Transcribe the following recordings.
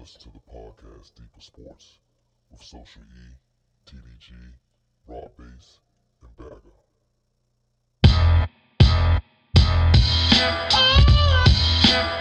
listen to the podcast Deeper Sports with Social E, TDG, Rob Bass, and Bagger. hey,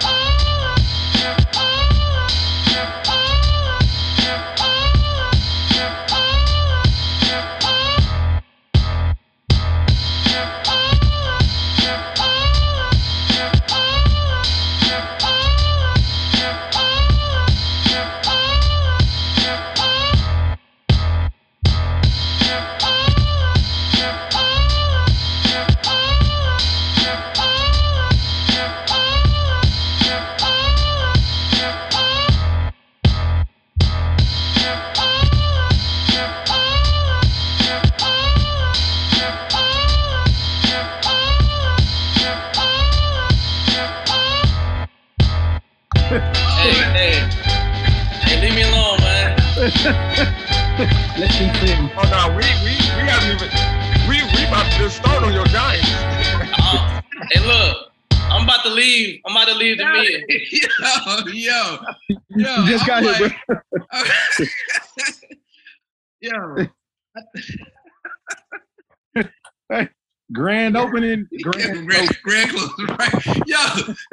Grand opening. grand, Grand grand, close, right? Yo,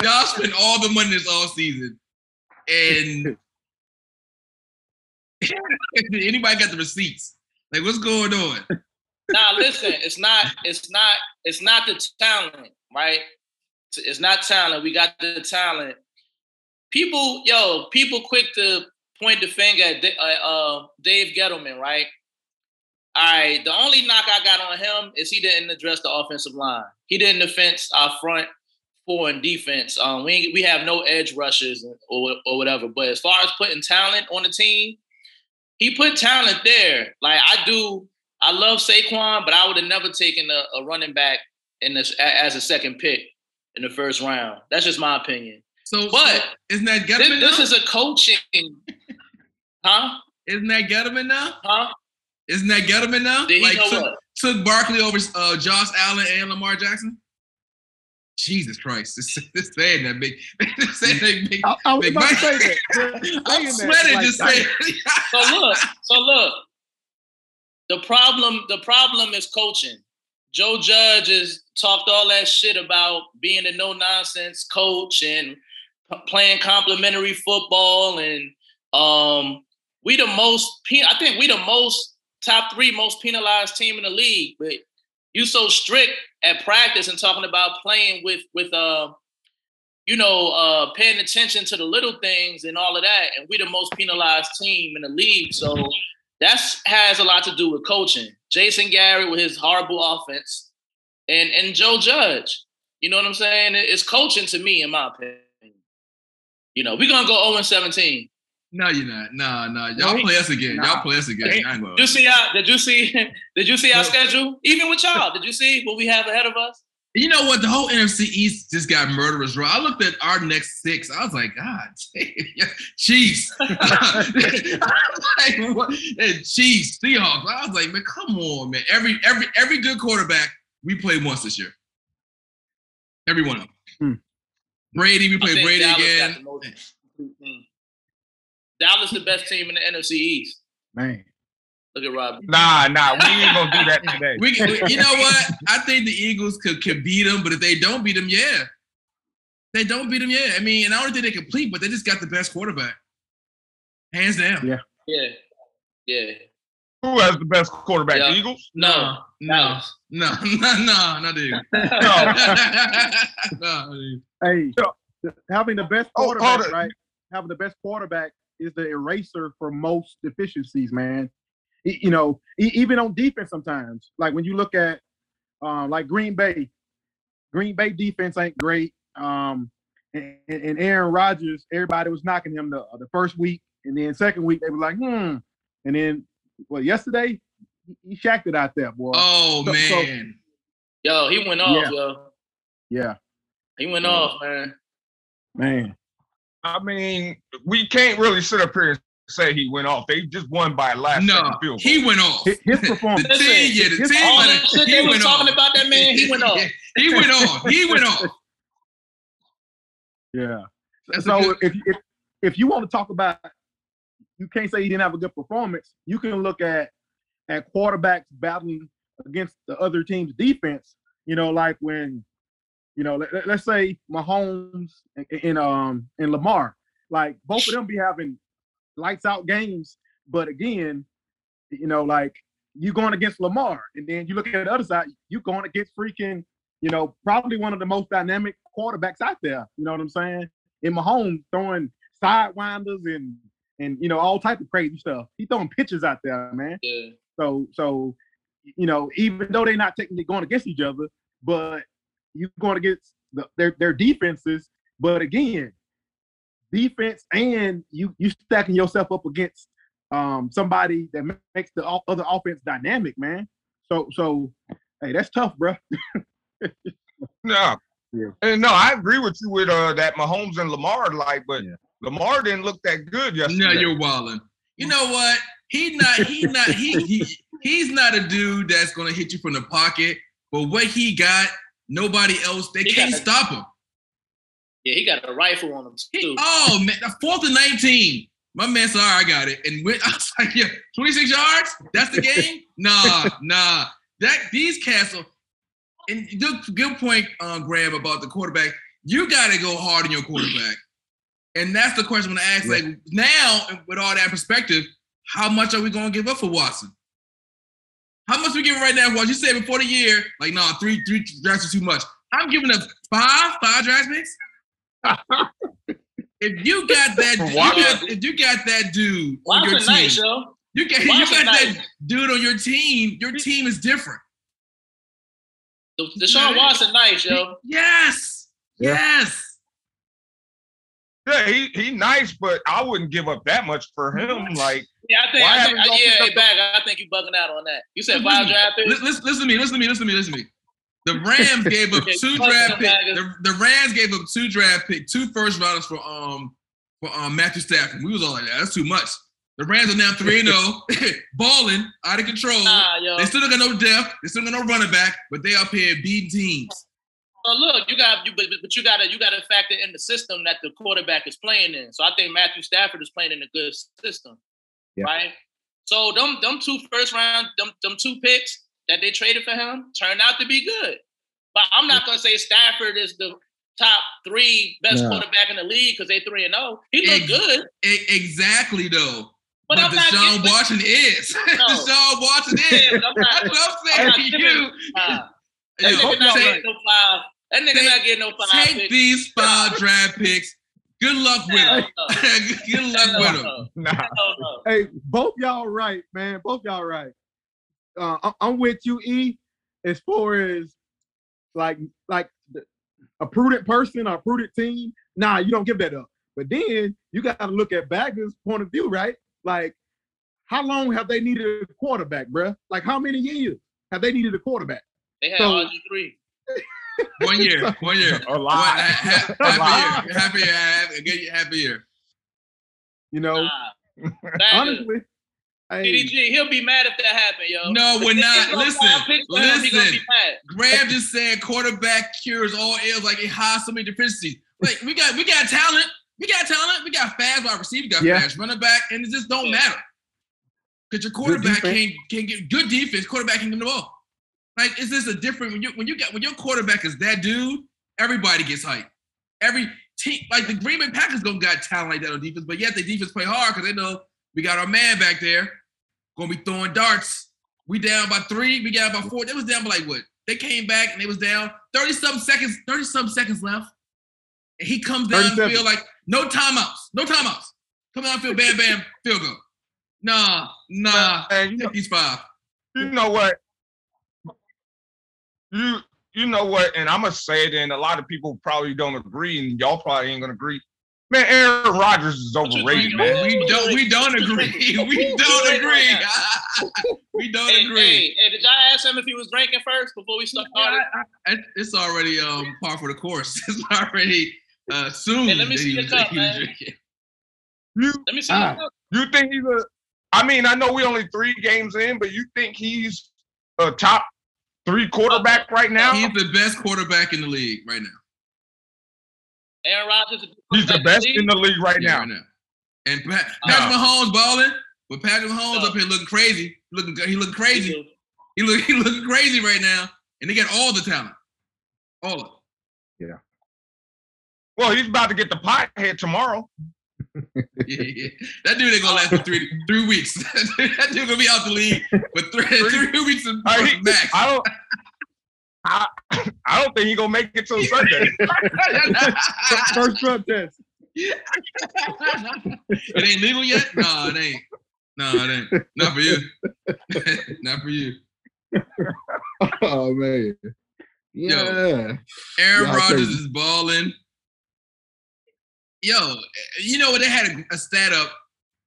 y'all spent all the money this all season, and anybody got the receipts? Like, what's going on? Nah, listen, it's not, it's not, it's not the talent, right? It's not talent. We got the talent. People, yo, people quick to point the finger at uh, uh, Dave Gettleman, right? All right, the only knock I got on him is he didn't address the offensive line. He didn't defense our front four and defense. Um, we we have no edge rushers or or whatever. But as far as putting talent on the team, he put talent there. Like I do, I love Saquon, but I would have never taken a, a running back in this as a second pick in the first round. That's just my opinion. So, But so isn't that This, Gettleman this now? is a coaching, huh? Isn't that Gettleman now? Huh? Isn't that Gettleman now? Did he like know took, what? took Barkley over uh, Josh Allen and Lamar Jackson. Jesus Christ! This, this saying that big, this saying that big. I, I was Big about to say that. I'm sweating like, just saying. So look, so look. The problem, the problem is coaching. Joe Judge has talked all that shit about being a no nonsense coach and p- playing complementary football, and um, we the most. I think we the most top three most penalized team in the league. But you so strict at practice and talking about playing with with uh, you know, uh, paying attention to the little things and all of that, and we the most penalized team in the league. So that's has a lot to do with coaching. Jason Garrett with his horrible offense, and and Joe Judge. You know what I'm saying? It's coaching to me, in my opinion. You know, we're gonna go 0 17. No, you're not. No, no. Y'all Wait. play us again. Nah. Y'all play us again. I Did you see our did you see did you see our schedule? Even with y'all, did you see what we have ahead of us? You know what? The whole NFC East just got murderous raw. I looked at our next six. I was like, God, damn. Chiefs. I'm like, what? And Chiefs, Seahawks. I was like, man, come on, man. Every every every good quarterback we played once this year. Every one of them. Hmm. Brady, we I played Brady Dallas got again. the most complete team. Dallas the best team in the NFC East. Man. Look at Rob. Nah, nah, we ain't gonna do that today. We, we- you know what? I think the Eagles could, could beat them, but if they don't beat them, yeah. They don't beat them, yeah. I mean, and I don't think they complete, but they just got the best quarterback. Hands down. Yeah. Yeah. Yeah. Who has the best quarterback? Yeah. Eagles? No. no, no, no, no, not the Eagles. no, dude. Hey, having the best Oh, quarterback, it. right? Having the best quarterback is the eraser for most deficiencies, man. You know, e- even on defense sometimes. Like when you look at um, like Green Bay, Green Bay defense ain't great. Um, and, and Aaron Rodgers, everybody was knocking him the, the first week, and then second week they were like, hmm. And then, well, yesterday he, he shacked it out there, boy. Oh So- so- man. Yo, he went off, Yeah. yo. Yeah, He went Yeah. off, man. man. I mean, we can't really sit up here and say he went off. They just won by a last No, second field goal. he went off. His, his the performance. Listen, team, yeah, the his- team. All went- that shit he they was went talking off. about that man, he went off. he went off. He went off. Yeah. That's so good- if, if if you want to talk about you can't say he didn't have a good performance. You can look at at quarterbacks battling against the other team's defense. You know, like when, you know, let, us say Mahomes and, and um and Lamar, like both of them be having lights out games, but again, you know, like you going against Lamar, and then you look at the other side, you're going against freaking, you know, probably one of the most dynamic quarterbacks out there. You know what I'm saying? In Mahomes throwing sidewinders and and you know all type of crazy stuff. He throwing pitches out there, man. Yeah. So so you know, even though they're not technically going against each other, but you're going against the, their their defenses. But again, defense and you you stacking yourself up against um somebody that makes the other offense dynamic, man. So so hey, that's tough, bro. no. Yeah. And no, I agree with you with uh that Mahomes and Lamar like, but Yeah. Lamar didn't look that good yesterday. No, you're wilding. You know what? He not he not he, he he's not a dude that's gonna hit you from the pocket. But what he got, nobody else they He can't got- stop him. Yeah, he got a rifle on him He- too. oh man, the fourth and nineteen. My man said, "All right, I got it." And went. I was like, "Yeah, twenty-six yards. That's the game." nah, nah. That these castle. And good, good point, um, Graham, about the quarterback. You got to go hard on your quarterback, and that's the question I'm gonna ask. Like now, with all that perspective, how much are we gonna give up for Watson? How much we giving right now, Watson? You said before the year, like, no, three, three drafts are too much. I'm giving up five, five draft picks. if you got that, you got, if you got that dude on your team, nice, yo. you got, you Watson got that dude on your team. Your team is different. The, Deshaun Yeah. Watson nice, yo. Yes, Yeah. yes. Yeah, he he nice, but I wouldn't give up that much for him. Like, Yeah, I think, I think haven't y'all yeah, hey, back. I think you bugging out on that. You said five draft picks. Listen, listen, listen to me. Listen to me. Listen to me. Listen to me. The Rams gave up two draft them picks. The, the Rams gave up two draft picks, two first rounders for um for um Matthew Stafford. We was all like, that's too much. The Rams are now three and zero, balling out of control. Nah, yo. They still don't got no depth. They still got no running back, but they up here beating teams. So look, you got you, but, but you got to you got to factor in the system that the quarterback is playing in. So I think Matthew Stafford is playing in a good system, Yeah. right? So them them two first round them them two picks that they traded for him turned out to be good. But I'm not gonna say Stafford is the top three best No. quarterback in the league because they three and zero. He looked Ex- good, E- exactly though. but, But, I'm Deshaun Watson is. No. Deshaun Watson is. I'm not- That's what I'm I'm saying giving- you. Nah, Yo, nigga not take- no five. That nigga take- not getting no five Take picks. these five draft picks. Good luck with them. no. Good luck Hell with them. no. nah. Hell no. Hey, both y'all right, man. Both y'all right. Uh, I- I'm with you, E, as far as like like a prudent person or a prudent team. Nah, you don't give that up. But then you got to look at Bagger's point of view, right? Like, how long have they needed a quarterback, bruh? Like, how many years have they needed a quarterback? They had So- RG three. One year. One year. A One, lot. half, A half lot. year. Half a year. happy, half, half a year. You know, Nah. honestly. Hey, TDG, he'll be mad if that happened, yo. No, we're not. Listen, five picks for him, he gonna listen. Graham just said quarterback cures all ills, like it has so many deficiencies. Like we got, we got talent, we got talent, we got fast wide receiver, we got Yeah. fast running back, and it just don't Yeah. matter because your quarterback can't can get good defense. Quarterback can get the ball. Like is this a different when you when you get when your quarterback is that dude? Everybody gets hyped. Every team, like the Green Bay Packers, don't got talent like that on defense, but yet the defense play hard because they know we got our man back there gonna be throwing darts. We down by three. We got about four. They was down by like what? They came back and they was down 30 something seconds, 30 something seconds left. And he comes down and feel like no timeouts, no timeouts. Come down, feel bam, bam, field goal. Nah, nah. And you know, five. you know what? You you know what? And I'm gonna say it, and a lot of people probably don't agree, and y'all probably ain't gonna agree. Man, Aaron Rodgers is overrated, man. We don't we don't agree. We don't agree. we don't Hey, agree. hey, hey, did y'all ask him if he was drinking first before we started? Yeah, I- I- it's already um par for the course. It's already uh soon. Hey, let me see the cup, man. You Let me see. Ah. the- you think he's a? I mean, I know we only three games in, but you think he's a top three quarterback right now? He's the best quarterback in the league right now. Aaron Rodgers. is He's the best in the league right Yeah, now. right now. And Pat, uh. Patrick No. Mahomes balling, but Patrick Mahomes No. up here looking crazy. Looking, he looking crazy. do. He look, he looking crazy right now. And they got all the talent, all of it. Yeah. Well, he's about to get the pot head tomorrow. Yeah, yeah. That dude ain't gonna last for three three weeks. that dude gonna be out the league for three, three weeks and I, max. I don't. I, I don't think he gonna make it till Sunday. First drug test. it ain't legal yet? No, it ain't. No, it ain't. Not for you. Not for you. Oh man. Yeah. Aaron Yeah, Rodgers is balling. Yo, you know what? They had a, a stat up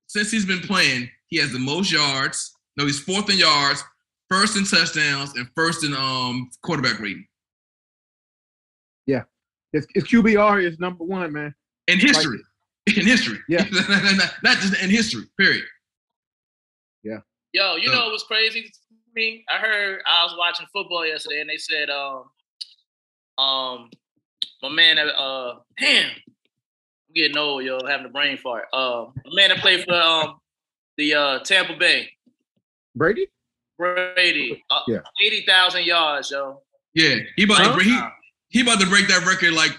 since he's been playing. He has the most yards. No, he's fourth in yards, first in touchdowns, and first in um quarterback rating His, his QBR is number one, man. in history. in history, Yeah. not, not just in history. Period. Yeah. Yo, you Uh. know what was crazy to me? I heard I was watching football yesterday, and they said, um, um, my man, uh, damn, I'm getting old, yo, having a brain fart. Uh, my man that played for um the uh Tampa Bay, Brady? Brady, uh, Yeah. eighty thousand yards, yo. Yeah, he about Huh? to he, he about to break that record. Like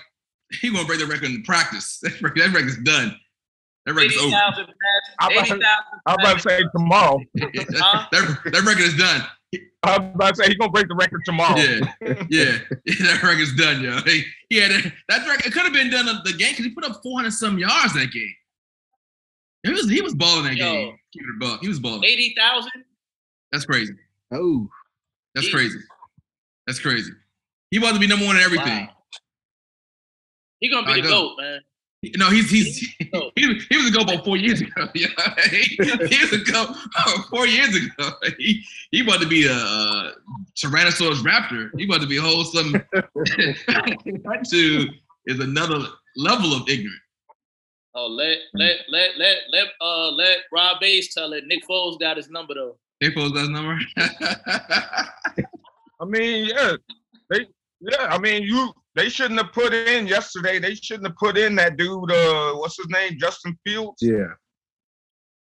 he gonna break that record in practice. That record, that record's done. That record's Eighty over. thousand I'm passes. about to- thousand. I was about to say tomorrow. That, that record is done. I was about to say he's gonna break the record tomorrow. Yeah, yeah, that record's done, yo. He, he had a, that record. It could have been done on the game because he put up 400 some yards that game. He was he was balling that Yo. game. Keep it a. He was balling. Eighty thousand. That's crazy. Oh. That's Jeez. crazy. That's crazy. He about to be number one in everything. Wow. He gonna be I the know. goat, man. No, he's he's he, Oh. he, was- he was a go about four years ago. Yeah, he, he was a go four years ago. He he about to be a, uh Tyrannosaurus Raptor. He about to be a whole some. that dude is another level of ignorant. Oh, let let let let let uh let Rob Bass tell it. Nick Foles got his number though. They got his number. I mean, yeah, they, yeah. I mean, you, they shouldn't have put in yesterday. They shouldn't have put in that dude. Uh, what's his name? Justin Fields. Yeah.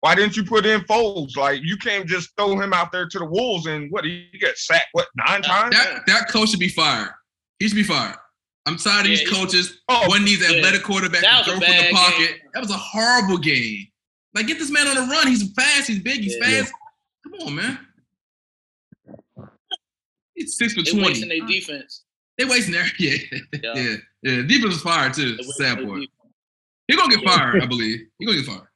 Why didn't you put in Foles? Like, you can't just throw him out there to the wolves and what? He get sacked what nine times? that that coach should be fired. He should be fired. I'm tired of Yeah, these coaches. Oh, One of these yeah. athletic quarterbacks That to was throw from the pocket. game. That was a horrible game. Like, get this man on the run. He's fast. He's big. He's Yeah. fast. Come on, man. It's six for They twenty. wasting their defense. They wasting their yeah, Yeah. yeah, yeah. Defense was fired too. They Sad wasting their boy. defense. He gonna get fired, I believe. He gonna get fired.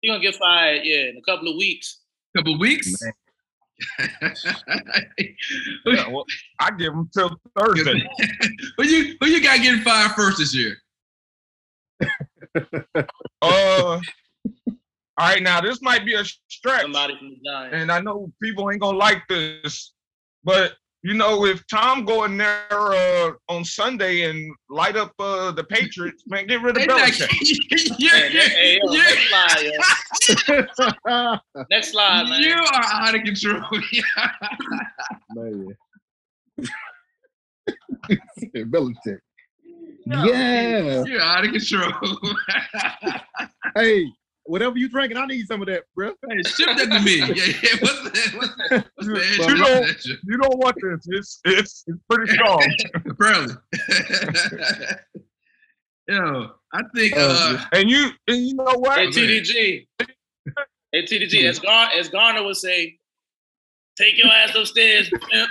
He gonna get fired, yeah, in a couple of weeks. Couple of weeks. yeah, well, I give him till Thursday. who you who you got getting fired first this year? Uh, all right, now this might be a stretch, Somebody from the Giants. and I know people ain't gonna like this, but you know, if Tom go in there uh, on Sunday and light up uh, the Patriots, man, get rid of Belichick. yeah, yeah, hey, yo, yeah. next slide, yo. Next slide, man. You are out of control. man. Belichick. Yeah. You're out of control. Hey, whatever you drinking, I need some of that, bro. hey, ship that to me. Yeah, yeah. What's that? What's that? What's that? You What's know- that shit? You don't want this. It's it's, it's pretty strong. Apparently. Yo, I think uh, and you and you know what? Hey. TDG. Hey TDG, as Garner as Garner would say, take your ass upstairs. pimp."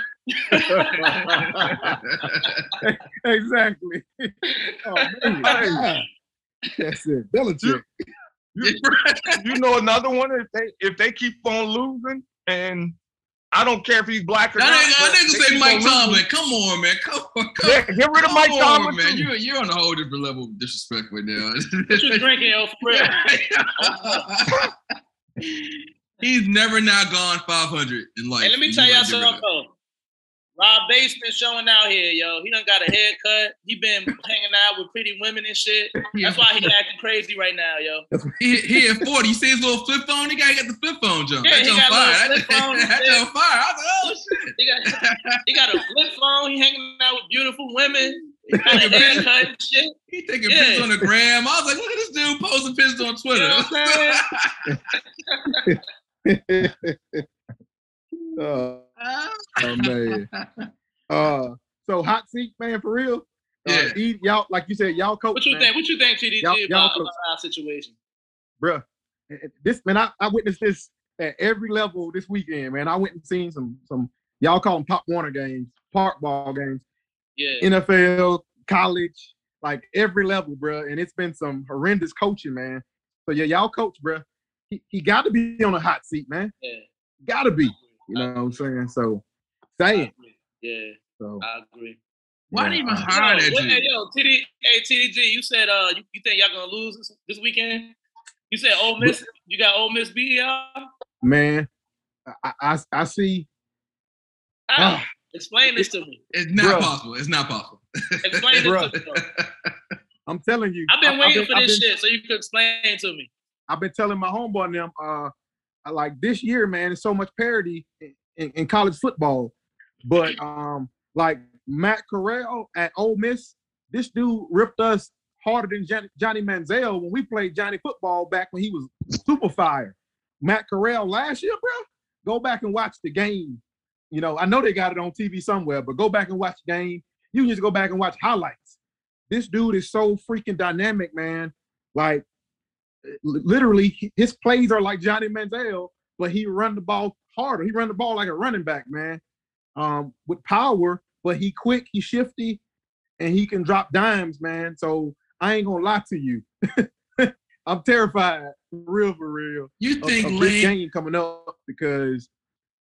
exactly. Oh, man. That's it. Belichick. You, you know another one if they if they keep on losing and I don't care if he's black or That not. nigga, but that nigga say Mike on losing. Tomlin. Come on, man. Come on. Come, Yeah, get rid of come Mike on, Tomlin man. too. You're, you're on a whole different level of disrespect right now. What you drinking, yo, for real? He's never now gone 500 in life. Hey, let me You tell y'all wanna get rid something though. Rob Bass been showing out here, yo. He done got a haircut. He been hanging out with pretty women and shit. That's why he acting crazy right now, yo. He, he at 40. You see his little flip phone? He got to get the flip phone jump. Yeah, That's he on got a fire. flip phone and That's on fire. I was like, oh, shit. He got he got a flip phone. He hanging out with beautiful women. He Got a taking pictures, haircut and shit. he taking Yeah. pictures on the gram. I was like, look at this dude posting pictures on Twitter. You know what oh, oh, man. Uh, so hot seat, man, for real. Uh, Yeah. E- y'all, like you said, y'all coach. What you man. think? What you think, TDG, Y'all- about, about our situation? bruh. eh, eh, This man, I, I witnessed this at every level this weekend, man. I went and seen some some y'all call them Pop Warner games, park ball games, Yeah. NFL, college, like every level, bruh. And it's been some horrendous coaching, man. So yeah, y'all coach, bruh. He, he got to be on a hot seat, man. yeah. Got to be. You know what I'm saying? So say it. Yeah, So I agree. Why didn't even hire that what- hey, dude? yo, TD, hey, TDG, you said uh, you, you think y'all gonna lose this, this weekend? You said Ole Miss. You got Ole Miss beat y'all. man, I I, I see. How? Ah. Explain this to me. It's not Bruh. possible. It's not possible. Explain this Bruh. to me. though. I'm telling you. I've been I- waiting I've for this been- shit, so you could explain to me. I've been telling my homeboy and them, uh, I like this year, man, there's so much parity in, in, college football. But um, like Matt Corral at Ole Miss, this dude ripped us harder than Johnny, Johnny Manziel when we played Johnny football back when he was super fire. Matt Corral last year, bro, go back and watch the game. You know, I know they got it on TV somewhere, but go back and watch the game. You can just go back and watch highlights. This dude is so freaking dynamic, man. Like li- literally his plays are like Johnny Manziel, but he run the ball harder. He run the ball like a running back, man. Um, with power, but he quick, he shifty, and he can drop dimes, man. So I ain't gonna lie to you. I'm terrified, real for real, You think of this Lane? game coming up because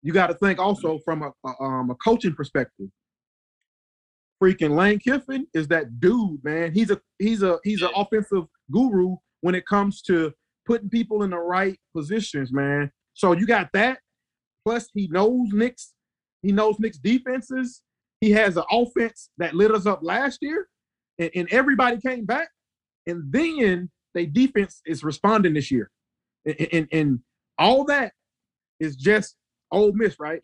you got to think also from a, a um a coaching perspective. Freaking Lane Kiffin is that dude, man. He's a he's a he's an offensive guru when it comes to putting people in the right positions, man. So you got that. Plus, he knows Nick's he knows Nick's defenses. He has an offense that lit us up last year, and, and everybody came back. And then they defense is responding this year, and, and, and all that is just Ole Miss, right?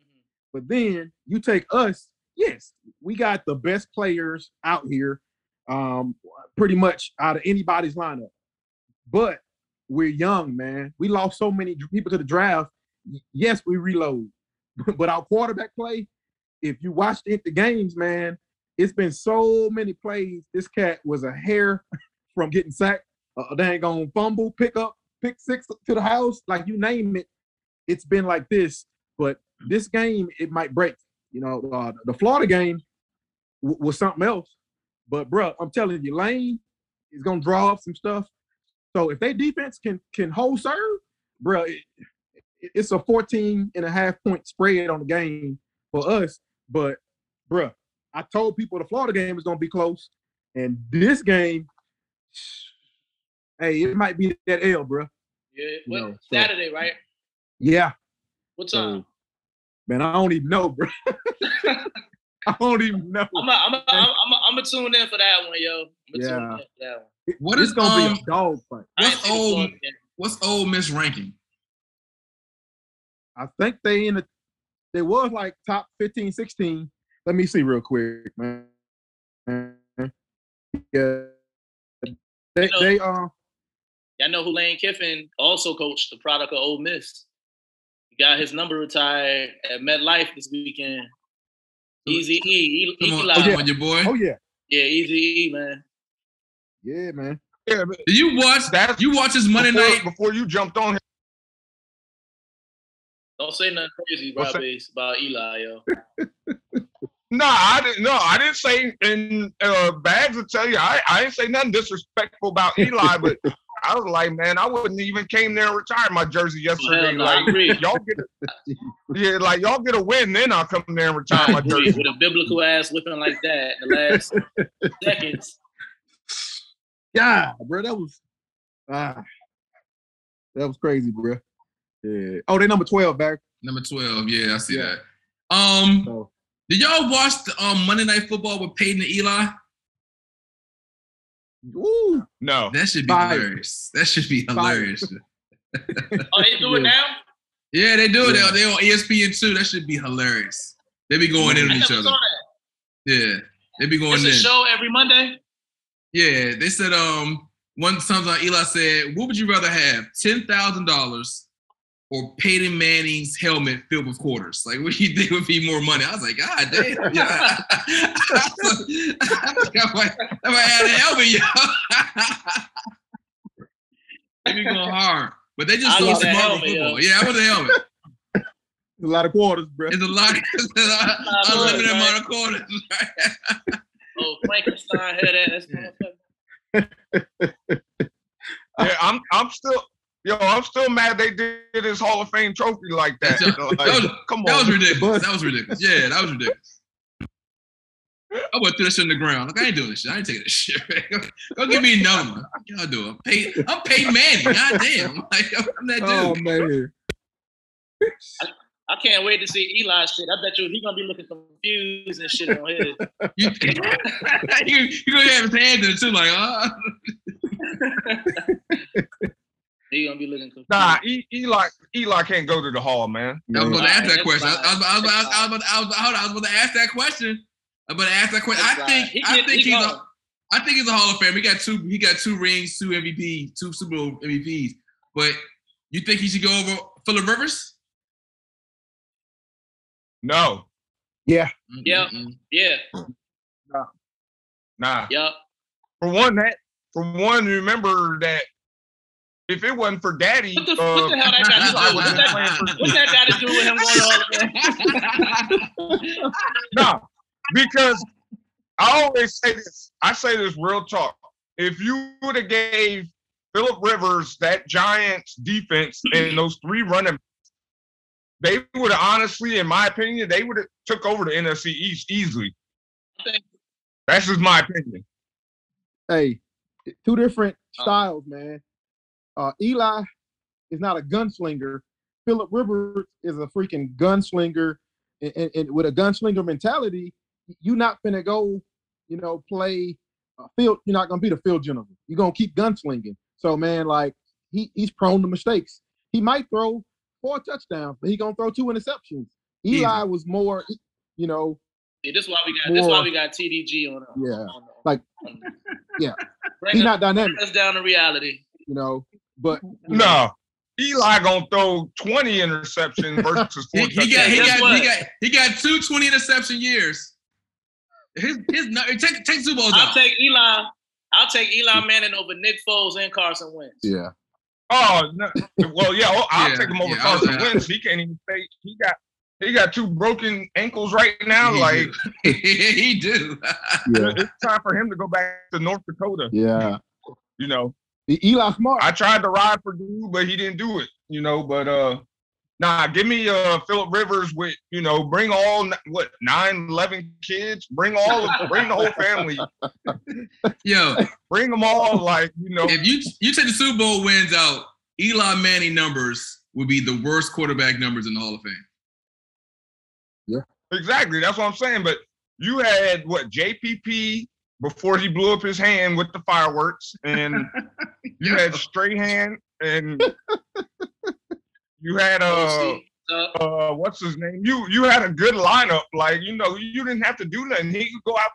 But then you take us, yes, we got the best players out here, um, pretty much out of anybody's lineup. But we're young, man. We lost so many people to the draft. Yes, we reload, but our quarterback play. If you watched it, the games, man, it's been so many plays. This cat was a hair from getting sacked, a dang on fumble, pick up, pick six to the house, like you name it. It's been like this, but this game it might break. You know, uh, the Florida game w- was something else. But bruh, I'm telling you, Lane is gonna draw up some stuff. So if they defense can can hold serve, bruh, it, it- it's a 14 and a half point spread on the game for us. But bruh, I told people the Florida game is gonna be close, and this game, hey, it might be that L, bruh. Yeah, what, No, so- Saturday, right? Yeah, What so time? man, I don't even know, bruh. I don't even know. I'm gonna tune in for that one, yo. I'm Yeah. tune in for that one. What it's is gonna um? be a dog fight. What's old? What's Ole Miss ranking? I think they in the they was like top 15, 16. Let me see real quick, man. Yeah. They You know- they um Y'all know who Lane Kiffin also coached the product of Ole Miss. He got his number retired at MetLife this weekend. Easy E, Come on, Eli. come yeah. on, your boy. oh yeah. Yeah, Easy E, man. Yeah, man. Yeah, but Did you watch? that's You watch his Monday before, night? before you jumped on him. Don't say nothing crazy, What's bro, that? base about Eli, yo. No, I didn't. No, I didn't say. And uh, Bags will tell you, I, I didn't say nothing disrespectful about Eli, but I was like, man, I wouldn't even came there and retired my jersey yesterday. Hell no, I like, agree. y'all get, a, yeah, like y'all get a win, then I'll come there and retire my jersey. With a biblical ass whipping like that in the last seconds. Yeah, bro. That was ah that was crazy, bro. Yeah. Oh, they number 12 back. Number twelve. Yeah, I see Yeah. that. Um, So did y'all watch the um Monday Night Football with Peyton and Eli? ooh, No, That should be Fire. hilarious. That should be hilarious. Oh, they do it Yeah. now? Yeah, they do it. Yeah. They they on ESPN too. That should be hilarious. They be going in I on each other. Yeah, They be going It's in. a show every Monday. Yeah, they said um one sometime Eli said, "What would you rather have, ten thousand dollars or Peyton Manning's helmet filled with quarters? Like, what do you think would be more money?" I was like, "God damn, yeah." I think I might, I might have a helmet, yo. they be going hard, but they just I so want the smart with football. yo. Yeah, I want the helmet. a lot of quarters, bro. It's a lot, it's a unlimited right? amount of quarters. Right? Oh, Frankenstein head ass. motherfucker. Yeah, I'm I'm still yo, I'm still mad they did his Hall of Fame trophy like that. That Like, was- come That on. was ridiculous. Bust. That was ridiculous. Yeah, that was ridiculous. I went through this in the ground. Like I ain't doing this shit. I ain't taking this shit. Go give me another one. Y'all do it. Pay, I'm paid Manny. God damn. Like I'm that oh, dude. Oh man. I can't wait to see Eli shit. I bet you he gonna be looking confused and shit on his. You, you, you gonna have his hand in it too, like, uh, He gonna be looking confused. Nah, E- Eli Eli can't go to the hall, man. I was gonna ask that question. I, I, was, I, was, I, was, fine. I, was, I, was, hold on, I was about to ask that question. I'm about to ask that question. I think. He I think he he's a gone. I think he's a Hall of Fame. He got two. He got two rings, two MVP, two Super Bowl MVPs. But you think he should go over Philip Rivers? No, Yeah. Mm-mm-mm. Yeah. nah. Nah. Yep. For one, that for one, remember that if it wasn't for Daddy, What the, uh, what the hell that got to do? would What's have been playing for that, what's that got to do with him going to Hall? No, because I always say this. I say this real talk. If you would have gave Philip Rivers that Giants defense and those three running, they would have honestly, in my opinion, they would have took over the NFC East easily. That's just my opinion. Hey, two different Oh. styles, man. Uh, Eli is not a gunslinger. Philip Rivers is a freaking gunslinger, and, and- and with a gunslinger mentality, you're not gonna go, you know, play uh, field. You're not gonna be the field general. You're gonna keep gunslinging. So, man, like he, he's prone to mistakes. He might throw four touchdowns, but he gonna throw two interceptions. Eli was more, you know, See, this is why we got. This is why we got TDG on. on Yeah, on- like, on- yeah. Bring he's us, not dynamic, bring us down to reality. you know. But you know, No. Eli gonna throw 20 interceptions versus four he got he Guess got he got he got two 20 interception years. His his take take Super Bowls I'll out. take Eli. I'll take Eli Manning over Nick Foles and Carson Wentz. yeah. Oh no. well, yeah, oh, I'll Yeah, take him over yeah, I was- Carson Wentz. He can't even say he got he got two broken ankles right now. He like do. he do. Yeah, it's time for him to go back to North Dakota. yeah. You know, Eli Smart. I tried to ride for dude, but he didn't do it. You know, but uh, nah, give me uh Philip Rivers with you know bring all what nine, eleven kids, bring all of, bring the whole family, Yo, bring them all. Like you know, if you you take the Super Bowl wins out, Eli Manning numbers would be the worst quarterback numbers in the Hall of Fame. Yeah, exactly. That's what I'm saying. But you had what JPP before he blew up his hand with the fireworks, and you had Strahan, and you had uh. Uh, uh, what's his name? You you had a good lineup. Like you know, you didn't have to do nothing. He could go out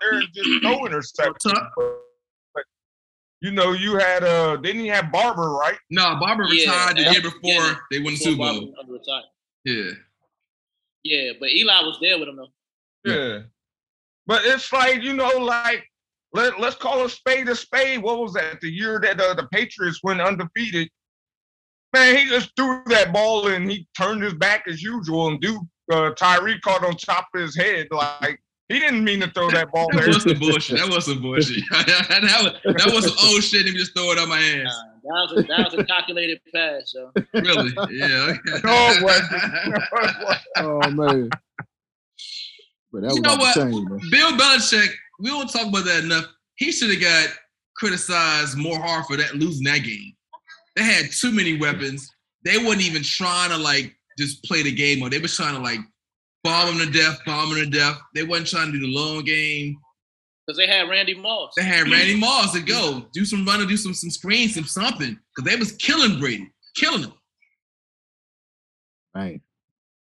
there and just throw interceptions. Tuck. But, but, you know, you had uh, didn't he have Barber right? No, Barber Yeah, retired the year before yeah, they won the before Super Bowl. Yeah. Yeah, but Eli was there with him though. Yeah. But it's like you know, like let let's call a spade a spade. What was that? The year that uh, the Patriots went undefeated. Man, he just threw that ball and he turned his back as usual, and dude, uh, Tyree caught on top of his head. Like he didn't mean to throw that ball That there. was some bullshit. That was some bullshit. that, was, that was some old shit. He just throw it on my Nah, ass. that was a, that was a calculated pass, yo. Really? Yeah. No, it wasn't. Oh man. But that was You know what? the. Bill Belichick, we don't talk about that enough. He should have got criticized more hard for that losing that game. They had too many weapons. They wasn't even trying to like just play the game, or they was trying to like bomb them to death, bomb them to death. They wasn't trying to do the long game. Because they had Randy Moss. They had Randy Moss to go do some running, do some some screens, some something, because they was killing Brady, killing him. Man.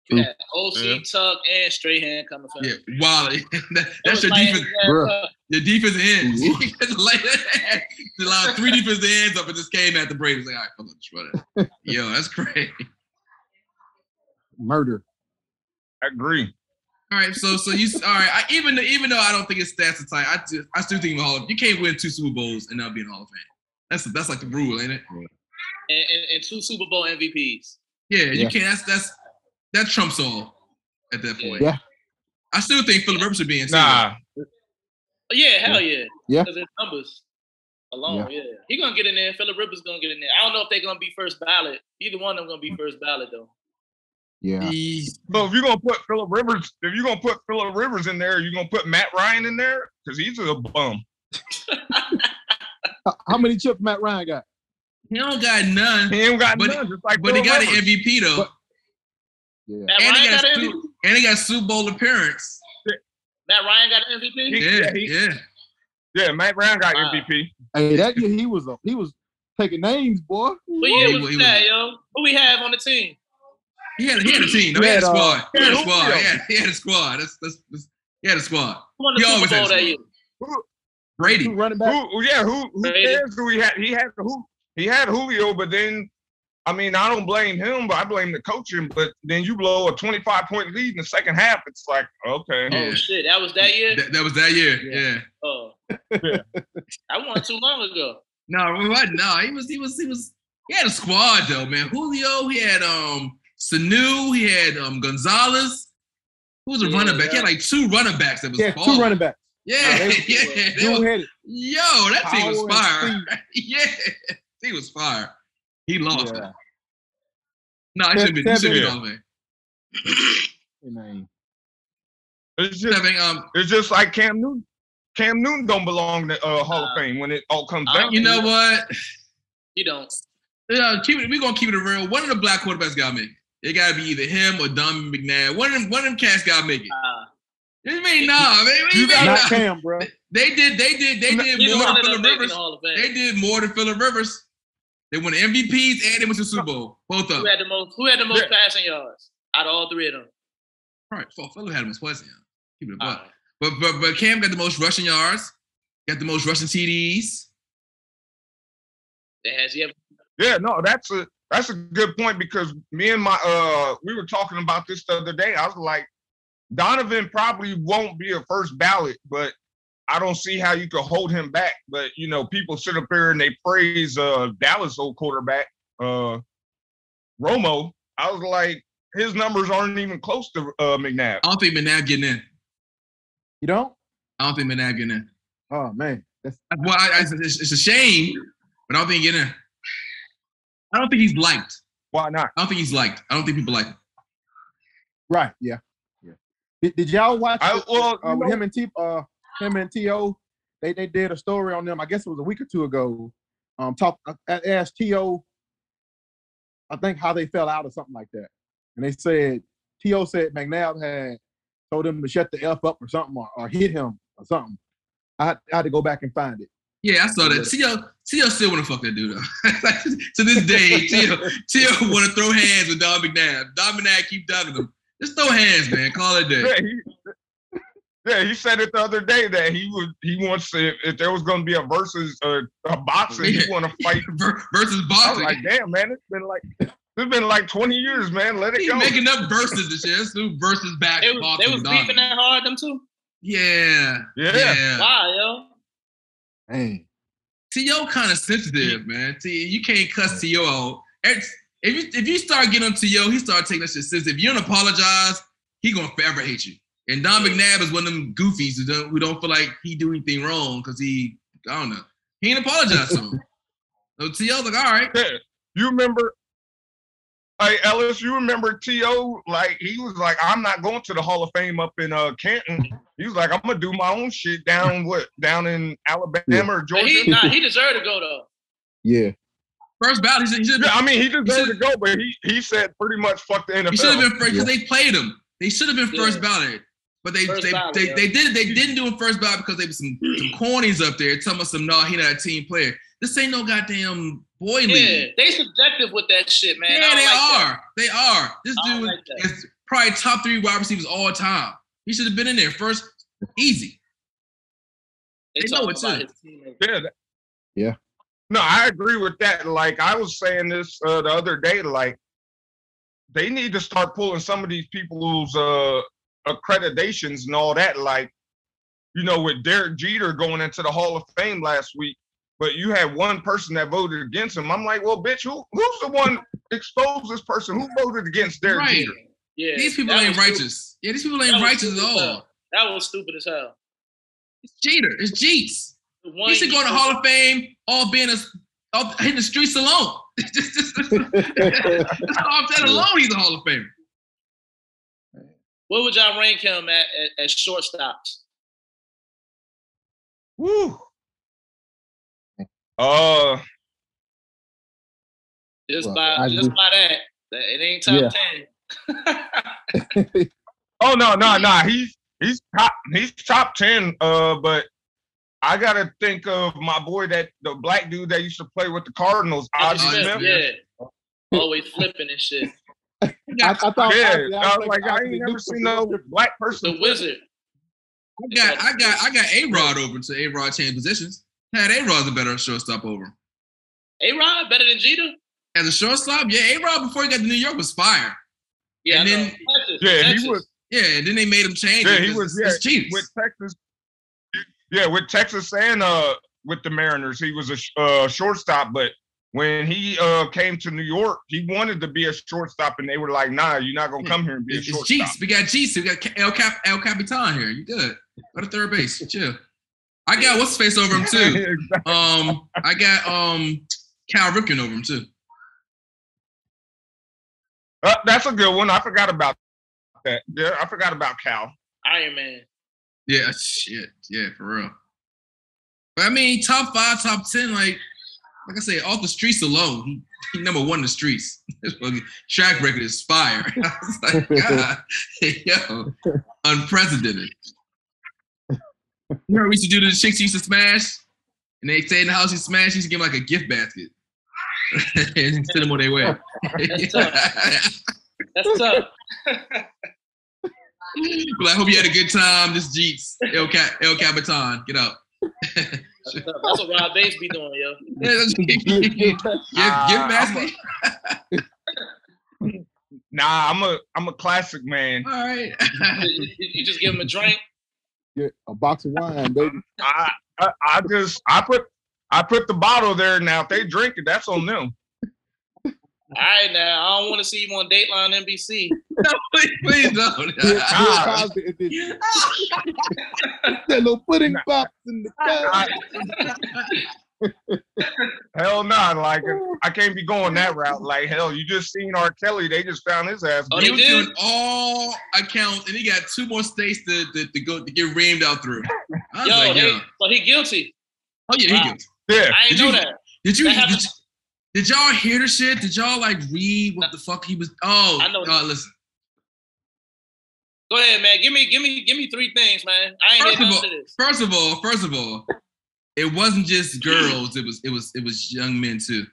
You True. had Osi, Yeah. Tuck, and Strahan coming from. Yeah, Wally. That- that's your like- defense. Uh, your defense ends. Like, the line, three defense ends up and just came at the Braves. Like, all right, come on, destroy that. Yo, that's crazy. Murder. I agree. All right, so so you all right? I, even though, even though I don't think it's stats are tight, I just, I still think Hall of, you can't win two Super Bowls and not be in the Hall of Fame. That's that's like the rule, ain't it? And, and, and two Super Bowl MVPs. Yeah, you Yeah. can't. That's that's that trumps all at that point. Yeah. I still think Philip Rivers should be in. too, Nah, yeah, hell yeah. Yeah. Because his numbers alone, yeah. He gonna get in there. Philip Rivers gonna get in there. I don't know if they're gonna be first ballot. Either one of them gonna be first ballot though. Yeah. though. So if you're gonna put Philip Rivers, if you're gonna put Philip Rivers in there, you're gonna put Matt Ryan in there because he's a bum. How- How many chips Matt Ryan got? He don't got none, He ain't got But- none, just like but he Philip got an MVP though, But- Yeah. Matt and he got, got a MVP. and he got Super Bowl appearance. Matt Ryan got an MVP. Yeah, yeah, he- yeah. Yeah, Matt Ryan got Wow. MVP. Hey, that year he was a, he was taking names, boy. What year He was was- that, yo? Who we have on the team? He had, he had a team. No, he He had a had, uh, squad. He had a yeah, squad. He had, he had a squad. That's, that's, that's, he had a squad. Who won the He Super always had Bowl that some. year? Brady. Two running back. Who? Yeah, who? Who Brady. cares who he had? He had who? He had Julio, but then, I mean, I don't blame him, but I blame the coaching. But then you blow a 25 point lead in the second half. It's like, okay, Yeah. Oh shit, that was that year. That, that was that year. Yeah. Yeah. Oh, Yeah. I won too long ago. No, what? No, he was, he was, he was. He had a squad though, man. Julio. He had um Sanu. He had um Gonzalez. Who was a Yeah, running back? He had like two running backs that was Yeah, balling. two running backs. Yeah, Nah, they- yeah. they Dude was- headed. yo, that team was fire. yeah, he was fire. He lost. Yeah. No, he shouldn't be. He should be Yeah. Hall of Fame. Name. it's just, Having um, it's just like Cam Newton. Cam Newton don't belong to uh, Hall of Fame when it all comes I- down. you know what? You don't. Yeah, keep it. We're gonna keep it real. One of the black quarterbacks got to make it. It got to be either him or Don McNabb. One of them. One of them cats got to make it. Uh, You mean nah, man? What you You mean Not nah? Cam, bro. They did. They did. They did either more than of them Rivers. the Hall of Fame. They did more than Philip Rivers. They won the MVPs and they went to the Super Bowl. Both of them. Who had the most? Who had the most Yeah. passing yards out of all three of them? All right, Phil Philip had him as twice now. Keep it a All buck. right. But but but Cam got the most rushing yards. Got the most rushing TDs. Has he ever? Yeah, no, that's a that's a good point because me and my uh we were talking about this the other day. I was like, Donovan probably won't be a first ballot, but I don't see how you could hold him back. But you know, people sit up here and they praise uh Dallas old quarterback, uh Romo. I was like, his numbers aren't even close to uh McNabb. I don't think McNabb getting in. You don't? I don't think McNabb getting in. Oh man, that's Well, I, I, it's, it's a shame, but I don't think he getting in. I don't think he's liked. Why not? I don't think he's liked. I don't think people like him. right. Yeah, yeah. Did, did y'all watch? I- well, uh, with know- him and T, uh, him and To, they they did a story on them. I guess it was a week or two ago. Um, talk uh, asked To, I think how they fell out or something like that, and they said To said McNabb had told him to shut the f up or something or, or hit him or something. I, had- I had to go back and find it. Yeah, I saw that. T.O., T.O. still want to fuck that dude though. to this day, T.O., T.O. want to throw hands with Don McNabb. Don McNabb keep dogging him. Just throw hands, man. Call it a day. Yeah, he, said it the other day that he would he wants to if, if there was going to be a versus uh, a boxing, he want to fight. Ver- Versus I was boxing. like, damn, man, it's been like it's been like twenty years, man. Let it He go. making up verses and shit. Let's do versus back They was, boxing. they was beefing that hard, them two. Yeah. Yeah. Yeah. Why, yo? Man, T.O. kind of sensitive, man. T. You can't cuss T.O. out. It's- If you if you start getting on T.O., he start taking that shit sensitive. If you don't apologize, he gonna forever hate you. And Don McNabb is one of them goofies who don't who don't feel like he do anything wrong because he I don't know. He ain't apologize to him. So T.O.'s like, all right. Yeah. You remember? Hey Ellis, you remember T.O. like he was like, I'm not going to the Hall of Fame up in uh Canton. He was like, I'm gonna do my own shit down what down in Alabama or Georgia. he, nah, he deserved to go though. yeah. First ballot, he should yeah, I mean, he should- deserved to go, but he he said pretty much fuck the NFL. he should have been first because Yeah. they played him. They should have been first Yeah. ballot. But they First they, ballot, they, yeah. they did they didn't do him first ballot because they was some some cornies up there telling us some no he not a team player. This ain't no goddamn boy Yeah, league. they subjective with that shit, man. Yeah, they like that. are. They are. This dude like that. is probably top three wide receivers all time. He should have been in there first, easy. They, They know it too. Yeah. Yeah. No, I agree with that. Like I was saying this uh, the other day, like they need to start pulling some of these people's uh accreditations and all that. Like, you know, with Derek Jeter going into the Hall of Fame last week, but you had one person that voted against him. I'm like, well, bitch, who who's the one exposed this person? Who voted against Derek Right. Jeter? Yeah, These people ain't was stupid. righteous. Yeah, these people ain't righteous at all. hell. That was stupid as hell. It's Jeter. It's Jeets. The one He should go to you- Hall of Fame all being a all hitting the streets alone. Just- just- just- off that alone, he's a Hall of Famer. What would y'all rank him at at, at shortstops? Woo. Uh, Just Well, by I just agree. by that, that it ain't top ten. Oh no, no, no. He's he's top he's top ten. Uh, but I gotta think of my boy that the black dude that used to play with the Cardinals, Ozzie Ozzie Smith, Smith. yeah. Always flipping and shit. I, I thought Yeah, Ozzie- I was thinking like, I Ozzie ain't never seen no black person. The wizard. I got, I got, I got A Rod over to A Rod change positions. Had A Rod's a better shortstop over. A Rod better than Jeter? As a shortstop, yeah, A Rod before he got to New York was fire. Yeah, And then- Texas, Yeah, Texas. he was. Yeah, and then they made him change. Yeah, it he 'cause was. It's, Yeah, it's Chiefs. with Texas. Yeah, with Texas and uh with the Mariners, he was a uh, shortstop. But when he uh came to New York, he wanted to be a shortstop, and they were like, "Nah, you're not gonna come here and be a It's, it's shortstop." Jeets. We got Jeets. We got El Cap El Capitan here. You good? Go to third base. Chill. I got what's his face over him too. Um, I got um Cal Ripken over him too. Uh, that's a good one. I forgot about that. Yeah, I forgot about Cal. Iron Man. Yeah, shit. Yeah, for real. But I mean, top five, top ten, like like I say, off the streets alone, he, he number one in the streets. His track record is fire. I was like, God, yo, unprecedented. You know, we used to do to the chicks used to smash, and they stay in the house, you smash, you used to give them like a gift basket. and send them on their way. That's tough. Well, I hope you had a good time. This Jeets, El, Cap, El Capitan, get out. That's tough. That's what Rob Bass be doing, yo. Yeah, that's, give, give basket. Nah, I'm a I'm a classic man. All right. You, you just give him a drink. Yeah, a box of wine, baby. I, I I just I put I put the bottle there. Now if they drink it, that's on them. All right, now I don't want to see you on Dateline NBC. no, please, please don't. Bill, Bill. Cosby is that little pudding box in the car. Hell no, like I can't be going that route. Like hell, you just seen R. Kelly. They just found his ass. Oh, he was doing all accounts, and he got two more states to, to, to go to get reamed out through. Yo, like, hey, yo. but he guilty. Oh yeah, he Wow. good. yeah, I ain't Did know you- that. Did you That did, you- did y'all hear the shit? Did y'all like read what the fuck he was? Oh, I know. uh, listen. Go ahead, man. Give me, give me, give me three things, man. I ain't First of all- this. First of all, first of all, it wasn't just girls. It was it was it was young men too.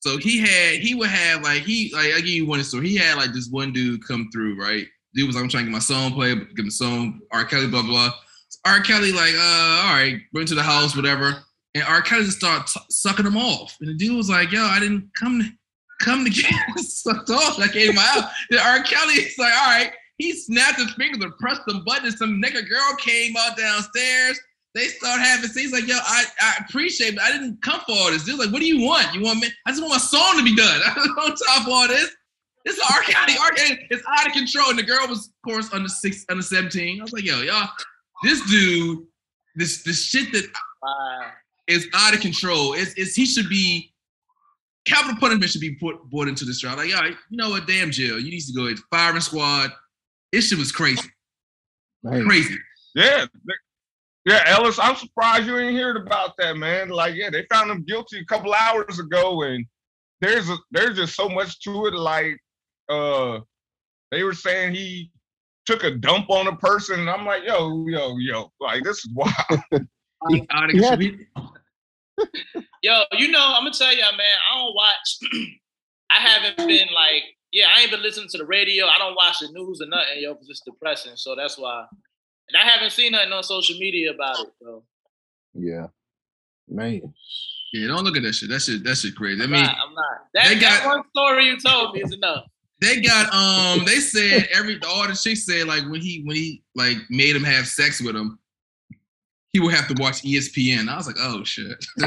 So he had he would have like he like I give you one story. He had like this one dude come through, right? Dude was like, I'm trying to get my song played, get my song, R. Kelly, blah blah. blah. So R. Kelly like, uh, all right, bring to the house, whatever. And R. Kelly just started t- sucking him off. And the dude was like, yo, I didn't come to come to get sucked off. I came out. Then R. Kelly is like, all right. He snapped his fingers and pressed some buttons. Some nigga girl came out downstairs. They start having scenes like, yo, I, I appreciate but I didn't come for all this. Dude, like, what do you want? You want me? I just want my song to be done. On top of all this, this is R. Kelly. R. Kelly is out of control. And the girl was, of course, under six, under 17. I was like, yo, y'all, this dude, this this shit that. Is out of control. It's, it's he should be capital punishment should be put brought into this trial. Like, yo, you know what? Damn jail. You need to go ahead. Firing squad. This shit was crazy. Man, Crazy. yeah, yeah. Ellis, I'm surprised you ain't heard about that, man. Like, yeah, they found him guilty a couple hours ago, and there's a, there's just so much to it. Like, uh, they were saying he took a dump on a person, and I'm like, yo, yo, yo, like this is wild. Out of Yeah. control. Yo, you know, I'm gonna tell y'all, man. I don't watch. I haven't been like yeah, I ain't been listening to the radio. I don't watch the news or nothing, yo, because it's depressing. So that's why. And I haven't seen nothing on social media about it. So Yeah, man. Yeah, don't look at that shit. That shit, that shit crazy. I I'm mean, not. I'm not. That, they that got- one story you told me is enough. they got um, they said every all the chicks said like when he when he like made him have sex with him, he would have to watch ESPN. I was like, oh shit.